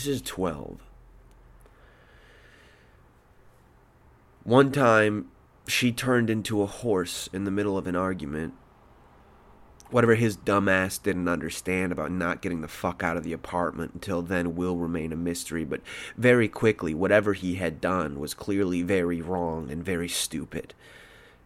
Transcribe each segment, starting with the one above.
This is 12. One time, she turned into a horse in the middle of an argument. Whatever his dumbass didn't understand about not getting the fuck out of the apartment until then will remain a mystery, but very quickly, whatever he had done was clearly very wrong and very stupid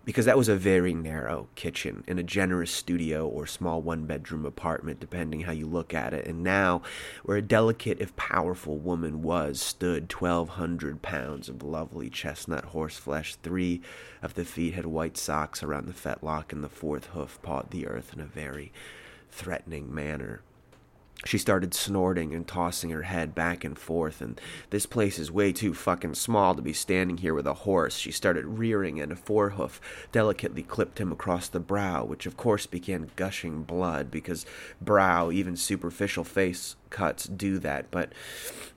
because that was a very narrow kitchen in a generous studio or small one bedroom apartment, depending how you look at it. And now, where a delicate, if powerful woman was, stood 1,200 pounds of lovely chestnut horseflesh. Three of the feet had white socks around the fetlock, and the fourth hoof pawed the earth in a very threatening manner. She started snorting and tossing her head back and forth, and this place is way too fucking small to be standing here with a horse. She started rearing, and a forehoof delicately clipped him across the brow, which of course began gushing blood, because brow, even superficial face cuts, do that. But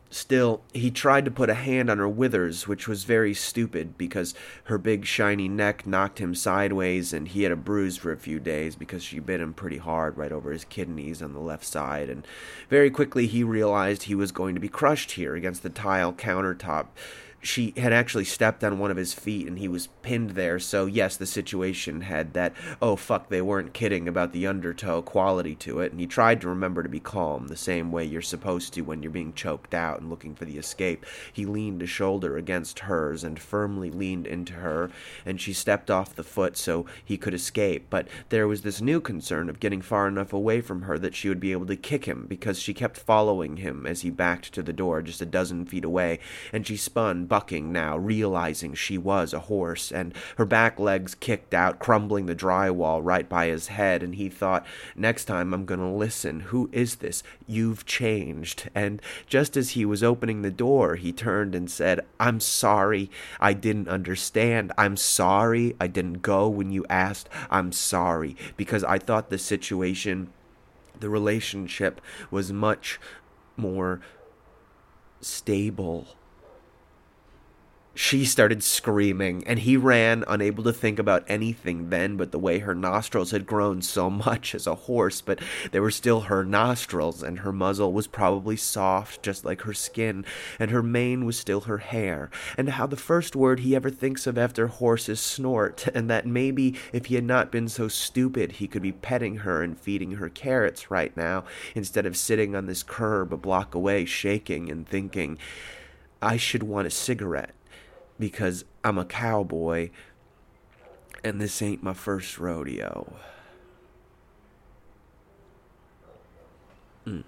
Still, he tried to put a hand on her withers, which was very stupid because her big shiny neck knocked him sideways and he had a bruise for a few days because she bit him pretty hard right over his kidneys on the left side. And very quickly he realized he was going to be crushed here against the tile countertop she had actually stepped on one of his feet and he was pinned there. So, yes, the situation had that, oh fuck, they weren't kidding about the undertow quality to it. And he tried to remember to be calm, the same way you're supposed to when you're being choked out and looking for the escape. He leaned a shoulder against hers and firmly leaned into her, and she stepped off the foot so he could escape. But there was this new concern of getting far enough away from her that she would be able to kick him because she kept following him as he backed to the door just a dozen feet away, and she spun bucking now, realizing she was a horse, and her back legs kicked out, crumbling the drywall right by his head, and he thought, next time I'm gonna listen. Who is this? You've changed. And just as he was opening the door, he turned and said, I'm sorry. I didn't understand. I'm sorry. I didn't go when you asked. I'm sorry. Because I thought the situation, the relationship was much more stable she started screaming, and he ran, unable to think about anything then but the way her nostrils had grown so much as a horse, but they were still her nostrils, and her muzzle was probably soft, just like her skin, and her mane was still her hair, and how the first word he ever thinks of after horse is snort, and that maybe if he had not been so stupid, he could be petting her and feeding her carrots right now, instead of sitting on this curb a block away, shaking and thinking, I should want a cigarette because I'm a cowboy and this ain't my first rodeo. Mm.